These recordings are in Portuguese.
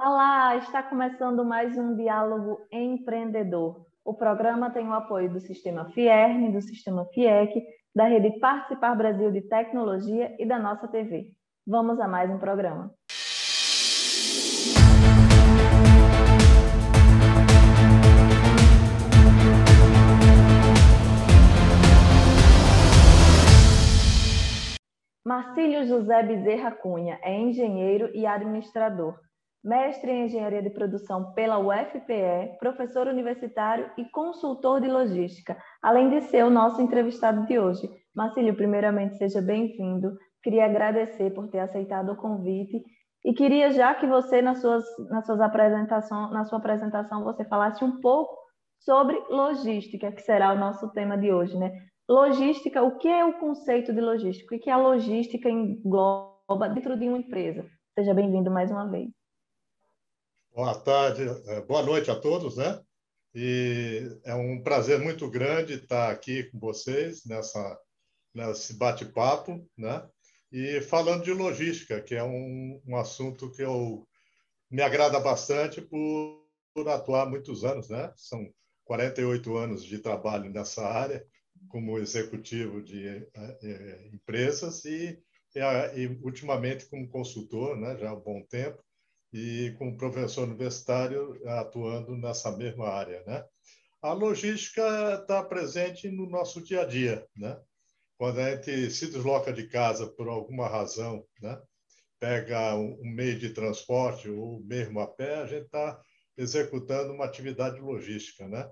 Olá, está começando mais um Diálogo Empreendedor. O programa tem o apoio do Sistema Fierne, do Sistema FIEC, da Rede Participar Brasil de Tecnologia e da nossa TV. Vamos a mais um programa. Marcílio José Bezerra Cunha é engenheiro e administrador, mestre em engenharia de produção pela UFPE, professor universitário e consultor de logística, além de ser o nosso entrevistado de hoje. Marcílio, primeiramente, seja bem-vindo. Queria agradecer por ter aceitado o convite e queria já que você, nas suas, nas suas na sua apresentação, você falasse um pouco sobre logística, que será o nosso tema de hoje, né? Logística, o que é o conceito de logística? O que a logística engloba dentro de uma empresa? Seja bem-vindo mais uma vez. Boa tarde, é, boa noite a todos, né? E é um prazer muito grande estar aqui com vocês nessa nesse bate-papo, né? E falando de logística, que é um, um assunto que eu me agrada bastante por, por atuar muitos anos, né? São 48 anos de trabalho nessa área como executivo de é, empresas e, e, ultimamente como consultor, né, já há um bom tempo, e como professor universitário atuando nessa mesma área. Né? A logística está presente no nosso dia a dia. Né? Quando a gente se desloca de casa por alguma razão, né? pega um meio de transporte ou mesmo a pé, a gente está executando uma atividade logística. Né?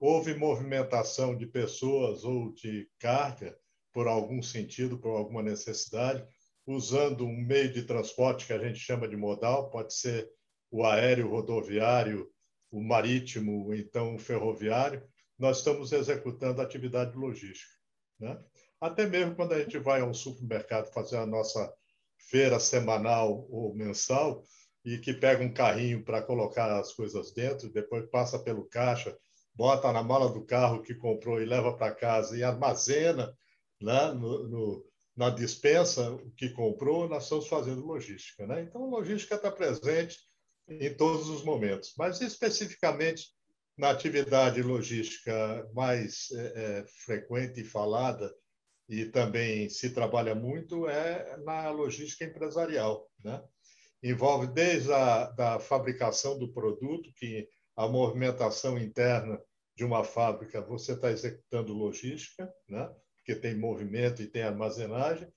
houve movimentação de pessoas ou de carga por algum sentido, por alguma necessidade, usando um meio de transporte que a gente chama de modal, pode ser o aéreo, o rodoviário, o marítimo, então o ferroviário, nós estamos executando atividade logística. Né? Até mesmo quando a gente vai a um supermercado fazer a nossa feira semanal ou mensal e que pega um carrinho para colocar as coisas dentro, depois passa pelo caixa, bota na mala do carro que comprou e leva para casa e armazena né, no, no, na dispensa o que comprou, nós estamos fazendo logística. Né? Então, logística está presente em todos os momentos, mas especificamente na atividade logística mais é, é, frequente e falada, e também se trabalha muito, é na logística empresarial. Né? Envolve desde a da fabricação do produto, que a movimentação interna de uma fábrica, você está executando logística, né? Porque tem movimento e tem armazenagem,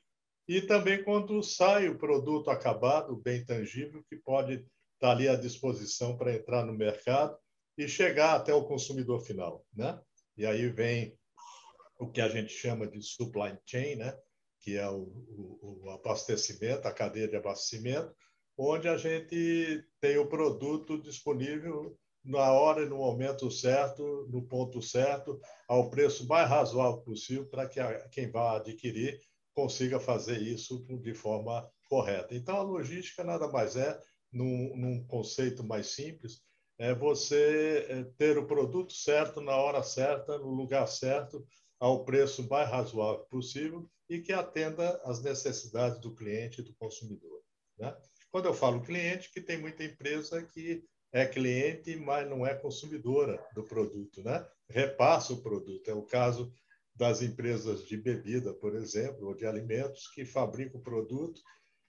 e também quando sai o produto acabado, bem tangível, que pode estar tá ali à disposição para entrar no mercado e chegar até o consumidor final. Né? E aí vem o que a gente chama de supply chain, né? que é o, o, o abastecimento, a cadeia de abastecimento, onde a gente tem o produto disponível na hora e no momento certo, no ponto certo, ao preço mais razoável possível, para que a, quem vai adquirir consiga fazer isso de forma correta. Então, a logística nada mais é, num, num conceito mais simples, é você é, ter o produto certo na hora certa, no lugar certo, ao preço mais razoável possível e que atenda às necessidades do cliente e do consumidor. Né? Quando eu falo cliente, que tem muita empresa que é cliente, mas não é consumidora do produto, né? Repassa o produto. É o caso das empresas de bebida, por exemplo, ou de alimentos, que fabricam o produto,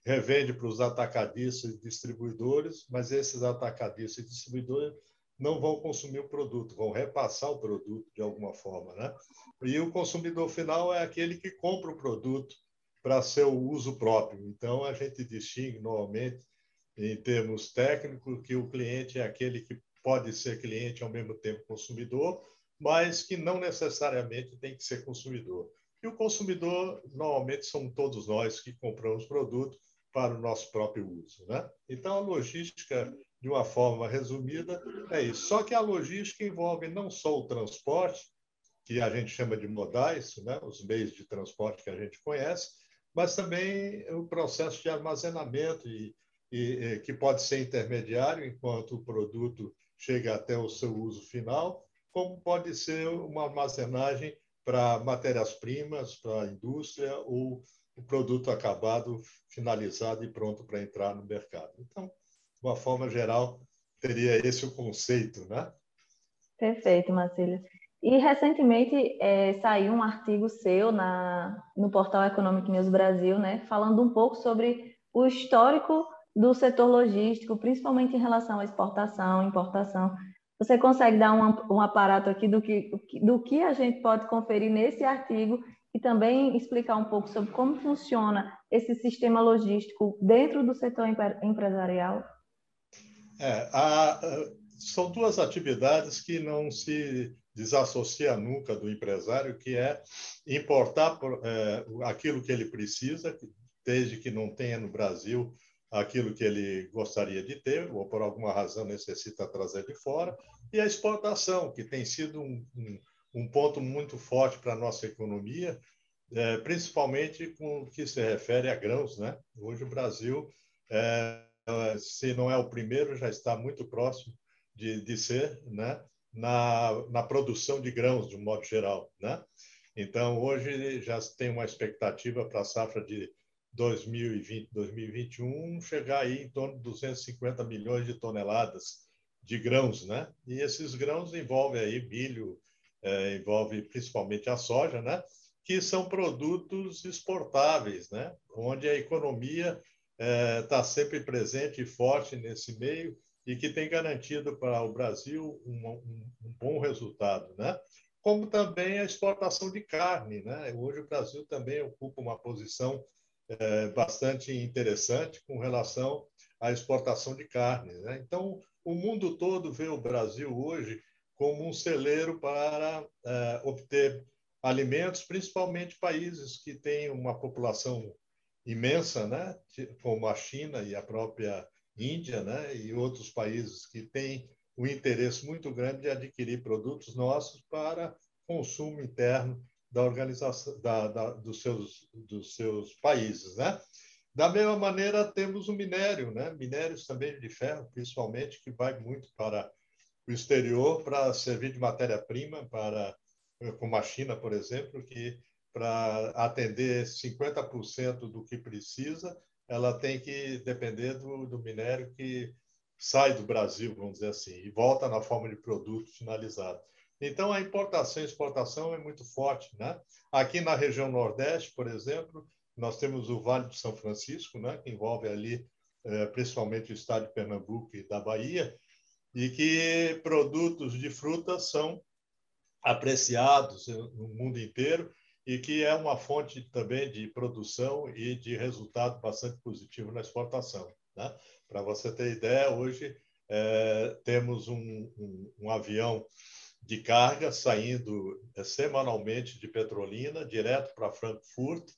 revende para os atacadistas e distribuidores, mas esses atacadistas e distribuidores não vão consumir o produto, vão repassar o produto de alguma forma, né? E o consumidor final é aquele que compra o produto para seu uso próprio. Então a gente distingue normalmente em termos técnicos, que o cliente é aquele que pode ser cliente ao mesmo tempo consumidor, mas que não necessariamente tem que ser consumidor. E o consumidor, normalmente, somos todos nós que compramos produto para o nosso próprio uso. Né? Então, a logística, de uma forma resumida, é isso. Só que a logística envolve não só o transporte, que a gente chama de modais, né? os meios de transporte que a gente conhece, mas também o processo de armazenamento e e, que pode ser intermediário enquanto o produto chega até o seu uso final, como pode ser uma armazenagem para matérias-primas, para a indústria ou o produto acabado, finalizado e pronto para entrar no mercado. Então, uma forma geral, teria esse o conceito, né? Perfeito, Marcelo. E recentemente é, saiu um artigo seu na, no portal Economic News Brasil, né, falando um pouco sobre o histórico do setor logístico, principalmente em relação à exportação, importação. Você consegue dar um, um aparato aqui do que, do que a gente pode conferir nesse artigo e também explicar um pouco sobre como funciona esse sistema logístico dentro do setor empresarial? É, a, são duas atividades que não se desassocia nunca do empresário, que é importar é, aquilo que ele precisa, desde que não tenha no Brasil aquilo que ele gostaria de ter, ou por alguma razão necessita trazer de fora, e a exportação, que tem sido um, um, um ponto muito forte para a nossa economia, é, principalmente com o que se refere a grãos. Né? Hoje o Brasil, é, se não é o primeiro, já está muito próximo de, de ser, né? na, na produção de grãos, de um modo geral. Né? Então, hoje já tem uma expectativa para a safra de 2020, 2021 chegar aí em torno de 250 milhões de toneladas de grãos, né? E esses grãos envolvem aí milho, é, envolve principalmente a soja, né? Que são produtos exportáveis, né? Onde a economia está é, sempre presente e forte nesse meio e que tem garantido para o Brasil um, um, um, bom resultado, né? Como também a exportação de carne, né? Hoje o Brasil também ocupa uma posição é, bastante interessante com relação à exportação de carne, né? Então o mundo todo vê o Brasil hoje como um celeiro para é, obter alimentos, principalmente países que têm uma população imensa, né? Como a China e a própria Índia né, e outros países que têm um interesse muito grande de adquirir produtos nossos para consumo interno da organização da, da, dos, seus, dos seus países. Né? Da mesma maneira, temos o minério, né? minérios também de ferro, principalmente, que vai muito para o exterior para servir de matéria-prima para como a China, por exemplo, que para atender 50% do que precisa, ela tem que depender do, do minério que sai do Brasil, vamos dizer assim, e volta na forma de produto finalizado. Então, a importação e exportação é muito forte. Né? Aqui na região Nordeste, por exemplo, nós temos o Vale do São Francisco, né? que envolve ali eh, principalmente o estado de Pernambuco e da Bahia, e que produtos de frutas são apreciados no mundo inteiro e que é uma fonte também de produção e de resultado bastante positivo na exportação. Né? Para você ter ideia, hoje é, temos um, um, um, avião de carga saindo é, semanalmente de Petrolina direto para Frankfurt,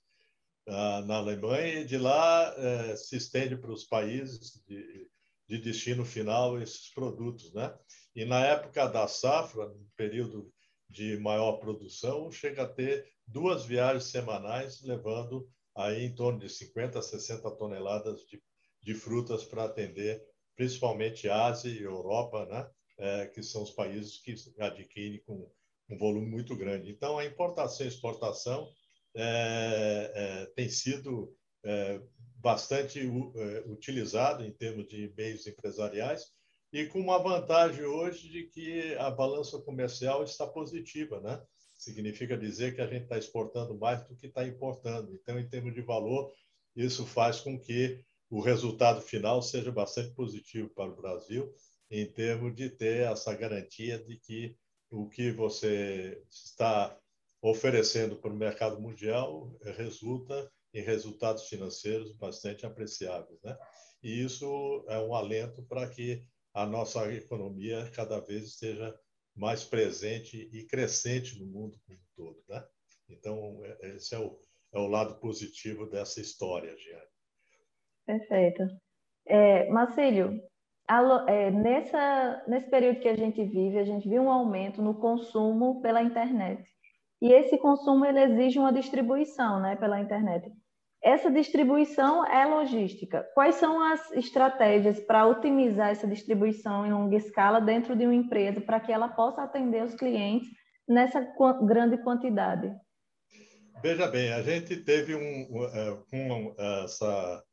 ah, na Alemanha, e de lá é, se estende para os países de, de destino final esses produtos. Né? E na época da safra, no período de maior produção, chega a ter duas viagens semanais, levando aí em torno de 50 a 60 toneladas de, de frutas para atender principalmente Ásia e Europa, né? É, que são os países que adquirem com um volume muito grande. Então, a importação e exportação é, é, tem sido é, bastante é, utilizado em termos de meios empresariais e com uma vantagem hoje de que a balança comercial está positiva, né? significa dizer que a gente está exportando mais do que está importando. Então, em termos de valor, isso faz com que o resultado final seja bastante positivo para o Brasil, em termos de ter essa garantia de que o que você está oferecendo para o mercado mundial resulta em resultados financeiros bastante apreciáveis. Né? E isso é um alento para que a nossa economia cada vez esteja mais presente e crescente no mundo como um todo, né? Então, é, esse é o, é o lado positivo dessa história, Giane. Perfeito. É, Marcílio, é, nessa, nesse período que a gente vive, a gente viu um aumento no consumo pela internet. E esse consumo ele exige uma distribuição né, pela internet. Essa distribuição é logística. Quais são as estratégias para otimizar essa distribuição em longa escala dentro de uma empresa para que ela possa atender os clientes nessa grande quantidade? Veja bem, a gente teve um, um, é, essa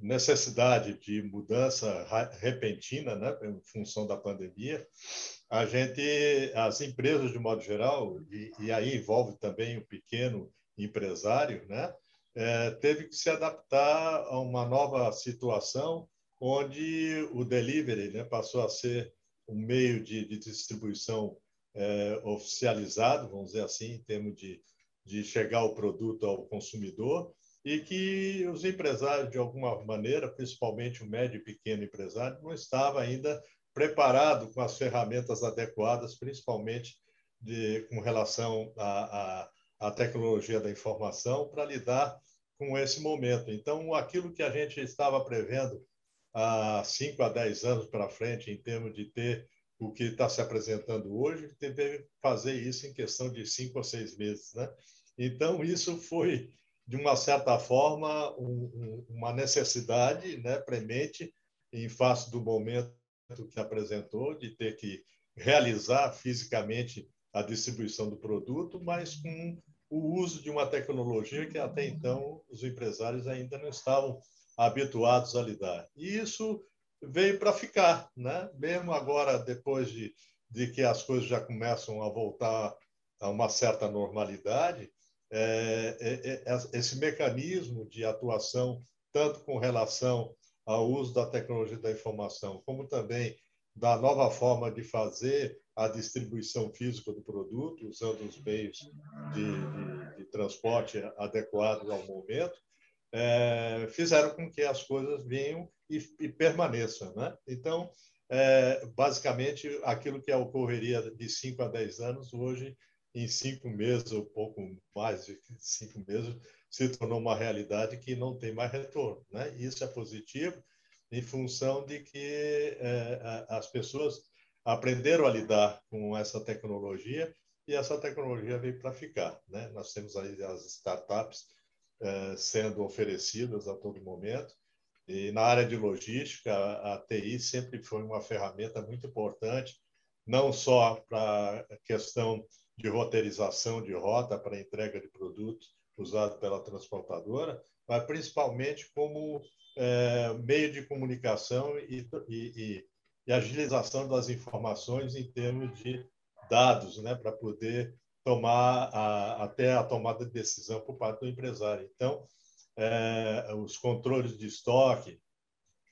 necessidade de mudança repentina, né, em função da pandemia, a gente, as empresas de modo geral, e, e aí envolve também o pequeno empresário, né, é, teve que se adaptar a uma nova situação onde o delivery né, passou a ser um meio de, de distribuição é, oficializado, vamos dizer assim, em termos de, de chegar o produto ao consumidor, e que os empresários, de alguma maneira, principalmente o médio e pequeno empresário, não estava ainda preparado com as ferramentas adequadas, principalmente de, com relação à, tecnologia da informação, para lidar com esse momento. Então, aquilo que a gente estava prevendo há 5 a 10 anos para frente, em termos de ter o que está se apresentando hoje, teve que fazer isso em questão de cinco ou seis meses. Né? Então, isso foi de uma certa forma, um, um, uma necessidade né, premente em face do momento que apresentou, de ter que realizar fisicamente a distribuição do produto, mas com o uso de uma tecnologia que até então os empresários ainda não estavam habituados a lidar. E isso veio para ficar, né? mesmo agora, depois de, de que as coisas já começam a voltar a uma certa normalidade, é, é, é, esse mecanismo de atuação, tanto com relação ao uso da tecnologia da informação, como também da nova forma de fazer a distribuição física do produto, usando os meios de, de, de transporte adequados ao momento, é, fizeram com que as coisas venham e, e permaneçam. Né? Então, é, basicamente, aquilo que ocorreria de 5 a 10 anos, hoje em cinco meses, ou pouco mais de cinco meses, se tornou uma realidade que não tem mais retorno. Né? Isso é positivo em função de que é, as pessoas aprenderam a lidar com essa tecnologia e essa tecnologia veio para ficar. Né? Nós temos aí as startups é, sendo oferecidas a todo momento e na área de logística a, a TI sempre foi uma ferramenta muito importante, não só para a questão de roteirização de rota para entrega de produtos usado pela transportadora, mas principalmente como é, meio de comunicação e, e, e, agilização das informações em termos de dados, né, para poder tomar a, até a tomada de decisão por parte do empresário. Então, é, os controles de estoque,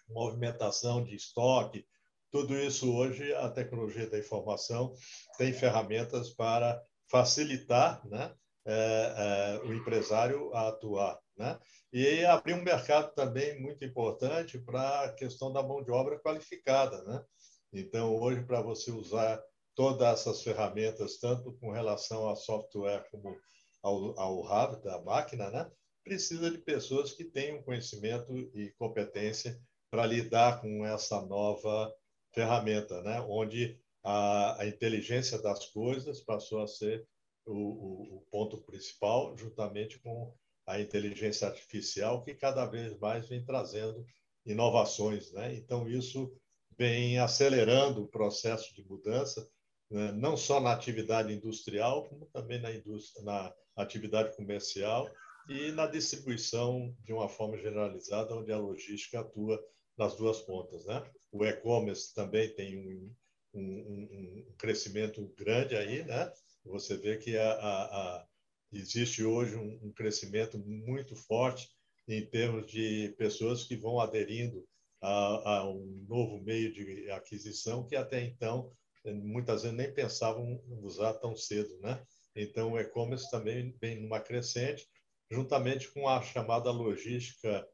movimentação de estoque, tudo isso hoje, a tecnologia da informação tem ferramentas para facilitar né, é, é, o empresário a atuar. Né? E abrir um mercado também muito importante para a questão da mão de obra qualificada. Né? Então, hoje, para você usar todas essas ferramentas, tanto com relação ao software como ao, ao hardware da máquina, né? precisa de pessoas que tenham conhecimento e competência para lidar com essa nova ferramenta, né? onde a, a inteligência das coisas passou a ser o, o, o, ponto principal, juntamente com a inteligência artificial, que cada vez mais vem trazendo inovações. Né? Então, isso vem acelerando o processo de mudança, né? não só na atividade industrial, como também na, indústria, na atividade comercial e na distribuição de uma forma generalizada, onde a logística atua nas duas pontas. Né? O e-commerce também tem um, um, um, crescimento grande aí, né? Você vê que a, a, a existe hoje um, um, crescimento muito forte em termos de pessoas que vão aderindo a, a, um novo meio de aquisição que até então muitas vezes nem pensavam usar tão cedo, né? Então o e-commerce também vem numa crescente, juntamente com a chamada logística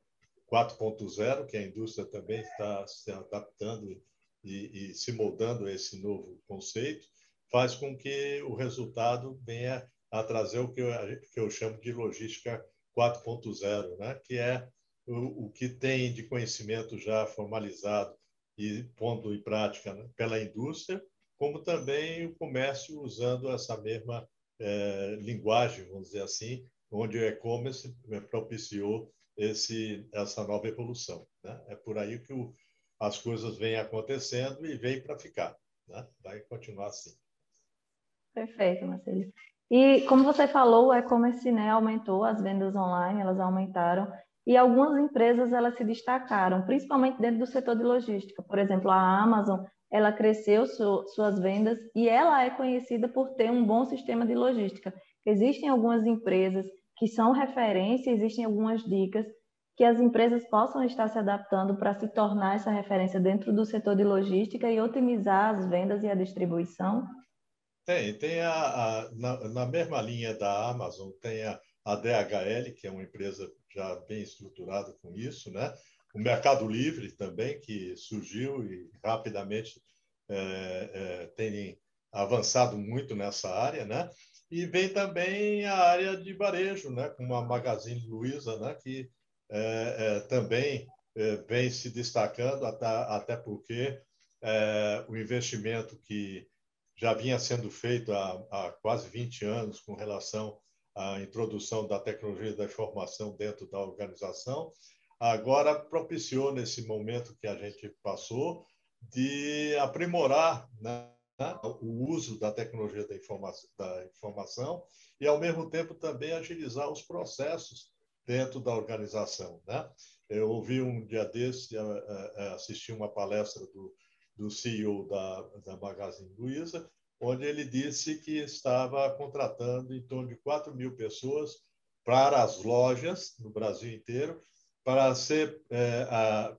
4.0, que a indústria também está se adaptando e, e, se moldando a esse novo conceito, faz com que o resultado venha a trazer o que eu, que eu chamo de logística 4.0, né? que é o, o, que tem de conhecimento já formalizado e pondo em prática né? pela indústria, como também o comércio usando essa mesma é, linguagem, vamos dizer assim, onde o e-commerce propiciou esse, essa nova evolução. Né? É por aí que o, as coisas vêm acontecendo e vêm para ficar. Né? Vai continuar assim. Perfeito, Marcelo. E como você falou, o e-commerce né, aumentou, as vendas online elas aumentaram e algumas empresas elas se destacaram, principalmente dentro do setor de logística. Por exemplo, a Amazon, ela cresceu su suas vendas e ela é conhecida por ter um bom sistema de logística. Existem algumas empresas que são referência, existem algumas dicas que as empresas possam estar se adaptando para se tornar essa referência dentro do setor de logística e otimizar as vendas e a distribuição? Tem, tem a, a na, na, mesma linha da Amazon, tem a, a DHL, que é uma empresa já bem estruturada com isso, né? O Mercado Livre também, que surgiu e rapidamente é, é, tem avançado muito nessa área, né? E vem também a área de varejo, né? Com a Magazine Luiza, né? Que é, é, também é, vem se destacando, até, até porque é, o investimento que já vinha sendo feito há, há, quase 20 anos com relação à introdução da tecnologia da informação dentro da organização, agora propiciou, nesse momento que a gente passou, de aprimorar né, o uso da tecnologia da informação, da informação e, ao mesmo tempo, também agilizar os processos dentro da organização. Né? Eu ouvi um dia desse, eh, eh, eh, assisti uma palestra do, do CEO da, da Magazine Luiza, onde ele disse que estava contratando em torno de 4 mil pessoas para as lojas no Brasil inteiro, para, ser, é,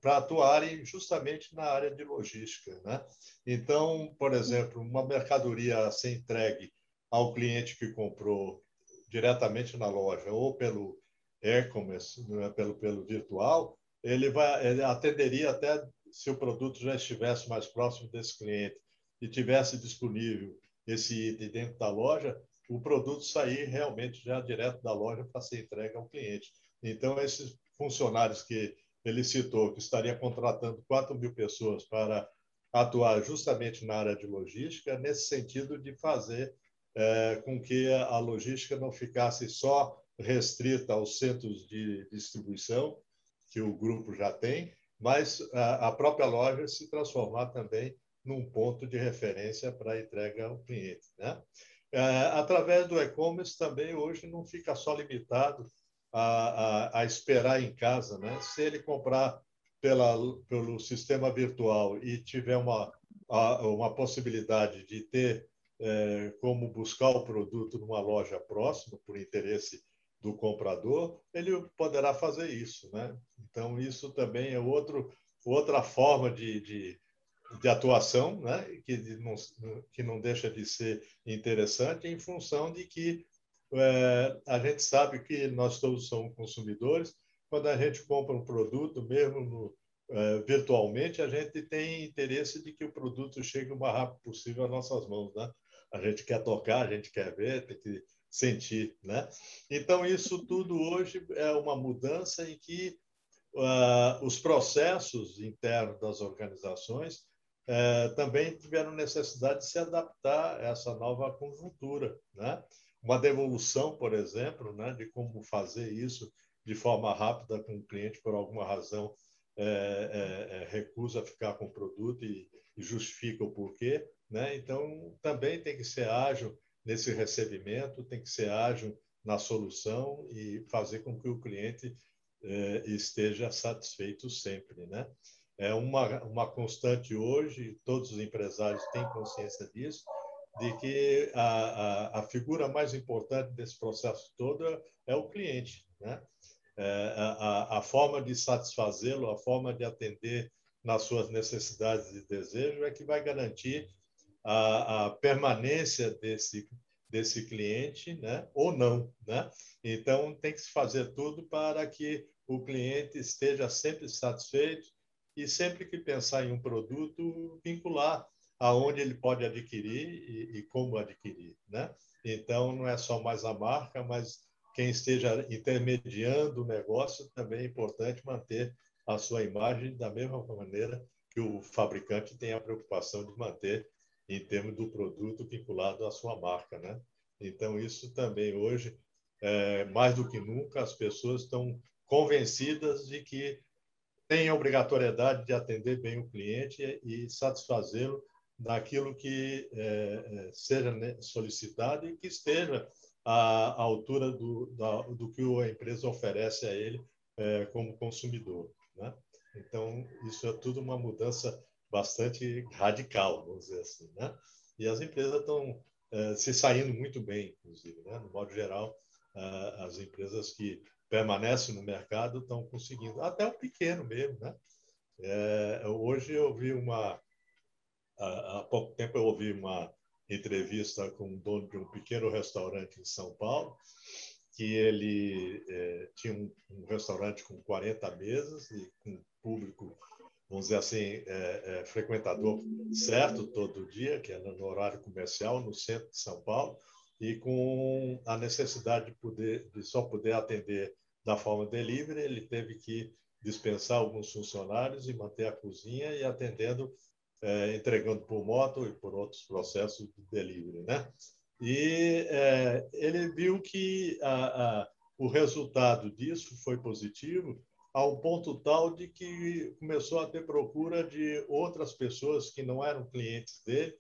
para atuarem justamente na área de logística. Né? Então, por exemplo, uma mercadoria a ser entregue ao cliente que comprou diretamente na loja ou pelo e-commerce, né, pelo, pelo virtual, ele, vai, ele atenderia até se o produto já estivesse mais próximo desse cliente e tivesse disponível esse item dentro da loja, o produto sair realmente já direto da loja para ser entregue ao cliente. Então, esses funcionários que ele citou, que estaria contratando 4 mil pessoas para atuar justamente na área de logística, nesse sentido de fazer é, com que a logística não ficasse só restrita aos centros de distribuição, que o grupo já tem, mas a, própria loja se transformar também num ponto de referência para a entrega ao cliente. Né? É, através do e-commerce também hoje não fica só limitado a, a, a, esperar em casa. Né? Se ele comprar pela, pelo sistema virtual e tiver uma, uma possibilidade de ter é, como buscar o produto numa loja próxima, por interesse do comprador, ele poderá fazer isso. Né? Então, isso também é outro, outra forma de, de, de atuação né? que, não, que não deixa de ser interessante, em função de que é, a gente sabe que nós todos somos consumidores. Quando a gente compra um produto, mesmo no, é, virtualmente, a gente tem interesse de que o produto chegue o mais rápido possível às nossas mãos. Né? A gente quer tocar, a gente quer ver, tem que sentir, né? Então isso tudo hoje é uma mudança em que uh, os processos internos das organizações uh, também tiveram necessidade de se adaptar a essa nova conjuntura, né? Uma devolução, por exemplo, né, de como fazer isso de forma rápida com o cliente por alguma razão é, é, é, recusa ficar com o produto e, e justifica o porquê, né? Então também tem que ser ágil nesse recebimento, tem que ser ágil na solução e fazer com que o cliente eh, esteja satisfeito sempre, né? É uma, uma constante hoje, todos os empresários têm consciência disso, de que a, a, a figura mais importante desse processo todo é o cliente, né? É, a, a forma de satisfazê-lo, a forma de atender nas suas necessidades e desejos é que vai garantir a, permanência desse, desse cliente, né? ou não. Né? Então, tem que se fazer tudo para que o cliente esteja sempre satisfeito e sempre que pensar em um produto, vincular aonde ele pode adquirir e, e como adquirir. Né? Então, não é só mais a marca, mas quem esteja intermediando o negócio também é importante manter a sua imagem da mesma maneira que o fabricante tem a preocupação de manter em termos do produto vinculado à sua marca, né? Então isso também hoje, é, mais do que nunca, as pessoas estão convencidas de que tem a obrigatoriedade de atender bem o cliente e satisfazê-lo naquilo que é, é seja solicitado e que esteja à, altura do, da, do que a empresa oferece a ele é, como consumidor. Né? Então, isso é tudo uma mudança bastante radical, vamos dizer assim. Né? E as empresas estão é, se saindo muito bem, inclusive. Né? No modo geral, as empresas que permanecem no mercado estão conseguindo, até o pequeno mesmo. Né? É, hoje eu vi uma. Há pouco tempo eu ouvi uma entrevista com o dono de um pequeno restaurante em São Paulo, que ele é, tinha um, um, restaurante com 40 mesas e com público, vamos dizer assim, é, é, frequentador certo todo dia, que era no horário comercial, no centro de São Paulo, e com a necessidade de, poder, de só poder atender da forma delivery, ele teve que dispensar alguns funcionários e manter a cozinha e atendendo, é, entregando por moto e por outros processos de delivery, né? E é, ele viu que a, a, o resultado disso foi positivo, ao ponto tal de que começou a ter procura de outras pessoas que não eram clientes dele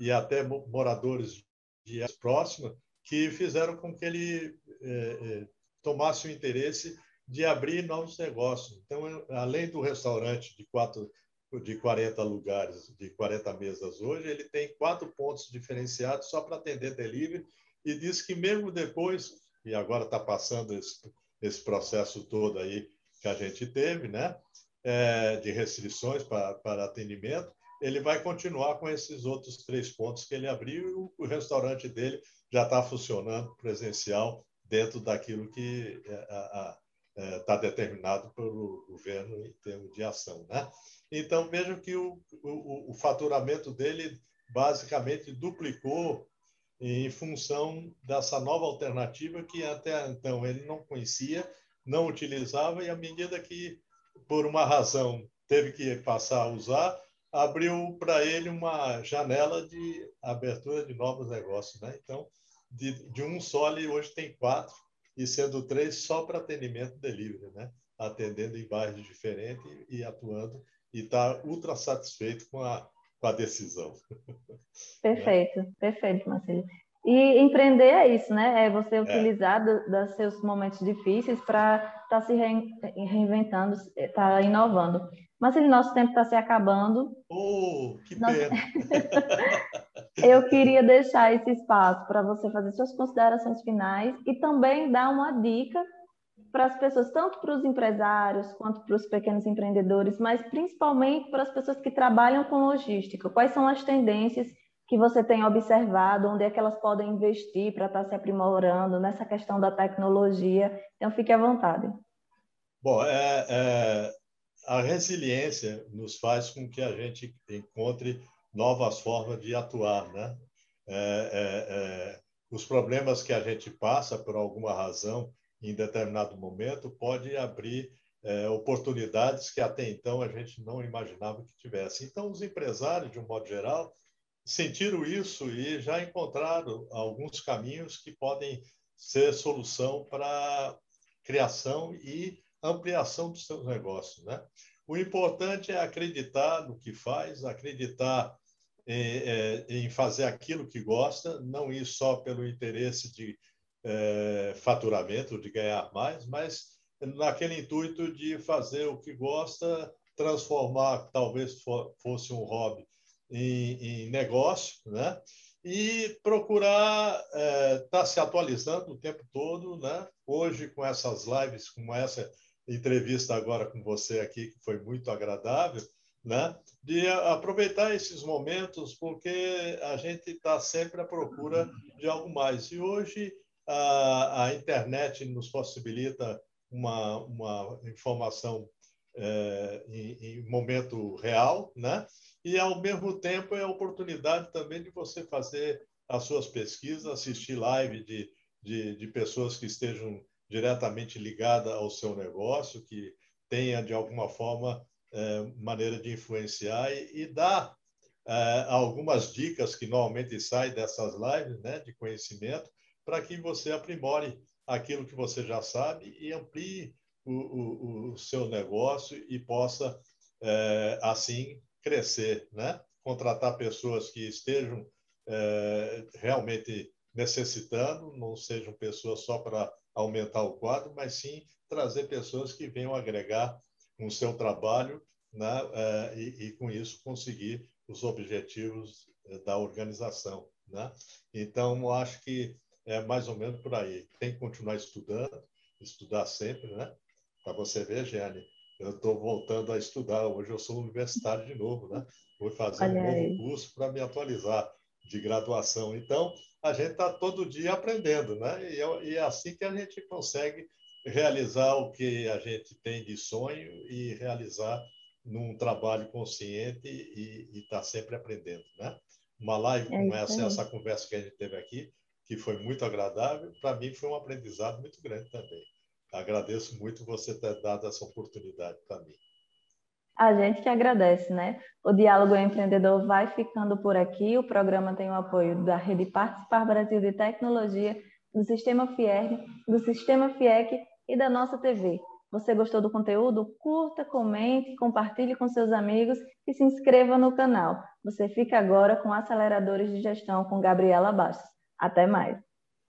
e até moradores de próxima que fizeram com que ele é, é, tomasse o interesse de abrir novos negócios. Então, além do restaurante de quatro de 40 lugares, de 40 mesas hoje, ele tem quatro pontos diferenciados só para atender delivery e diz que mesmo depois, e agora está passando esse, esse processo todo aí que a gente teve, né, é, de restrições para, para atendimento, ele vai continuar com esses outros três pontos que ele abriu e o, o restaurante dele já está funcionando presencial dentro daquilo que é, é, determinado pelo governo em termos de ação, né? Então, vejam que o, o, o faturamento dele basicamente duplicou em função dessa nova alternativa que até então ele não conhecia, não utilizava, e à medida que, por uma razão, teve que passar a usar, abriu para ele uma janela de abertura de novos negócios. Né? Então, de, de um só, ele hoje tem quatro, e sendo três só para atendimento delivery, né? atendendo em bairros diferentes e atuando e está ultra satisfeito com a, com a decisão. Perfeito, né? perfeito, Marcelo. E empreender é isso, né? É você é. utilizar é. dos seus momentos difíceis para estar tá se reinventando, estar tá inovando. Marcelo, nosso tempo está se acabando. Oh, que pena! Eu queria deixar esse espaço para você fazer suas considerações finais e também dar uma dica para as pessoas, tanto para os empresários quanto para os pequenos empreendedores, mas principalmente para as pessoas que trabalham com logística. Quais são as tendências que você tem observado, onde é que elas podem investir para estar tá se aprimorando nessa questão da tecnologia? Então, fique à vontade. Bom, é, é, a resiliência nos faz com que a gente encontre novas formas de atuar, né? É, é, é os problemas que a gente passa por alguma razão em determinado momento, pode abrir é, oportunidades que até então a gente não imaginava que tivesse. Então, os empresários, de um modo geral, sentiram isso e já encontraram alguns caminhos que podem ser solução para criação e ampliação dos seus negócios. Né? O importante é acreditar no que faz, acreditar em, é, em fazer aquilo que gosta, não ir só pelo interesse de é, faturamento, de ganhar mais, mas naquele intuito de fazer o que gosta, transformar, talvez fosse um hobby, em, em negócio, né? E procurar estar é, tá se atualizando o tempo todo, né? Hoje, com essas lives, com essa entrevista agora com você aqui, que foi muito agradável, né? de aproveitar esses momentos, porque a gente está sempre à procura de algo mais. E hoje a, a internet nos possibilita uma, uma informação é, em, em, momento real, né? E ao mesmo tempo é a oportunidade também de você fazer as suas pesquisas, assistir live de, de, de pessoas que estejam diretamente ligadas ao seu negócio, que tenha de alguma forma maneira de influenciar e, e dar é, algumas dicas que normalmente saem dessas lives, né, de conhecimento, para que você aprimore aquilo que você já sabe e amplie o, o, o seu negócio e possa, é, assim, crescer, né? Contratar pessoas que estejam é, realmente necessitando, não sejam pessoas só para aumentar o quadro, mas sim trazer pessoas que venham agregar com o seu trabalho né, é, e, e, com isso, conseguir os objetivos é, da organização. Né? Então, acho que é mais ou menos por aí. Tem que continuar estudando, estudar sempre, né? Para você ver, Jane, eu estou voltando a estudar. Hoje eu sou universitário de novo, né? Vou fazer Olha um novo aí. curso para me atualizar de graduação. Então, a gente está todo dia aprendendo, né? E é, e é assim que a gente consegue realizar o que a gente tem de sonho e realizar num trabalho consciente e estar tá sempre aprendendo, né? Uma live é como essa, essa conversa que a gente teve aqui, que foi muito agradável, para mim foi um aprendizado muito grande também. Agradeço muito você ter dado essa oportunidade para mim. A gente que agradece, né? O Diálogo Empreendedor vai ficando por aqui. O programa tem o apoio da Rede Participar Brasil de Tecnologia, do Sistema Fierne, do Sistema FIEC e da nossa TV. Você gostou do conteúdo? Curta, comente, compartilhe com seus amigos e se inscreva no canal. Você fica agora com Aceleradores de Gestão com Gabriela Bastos. Até mais!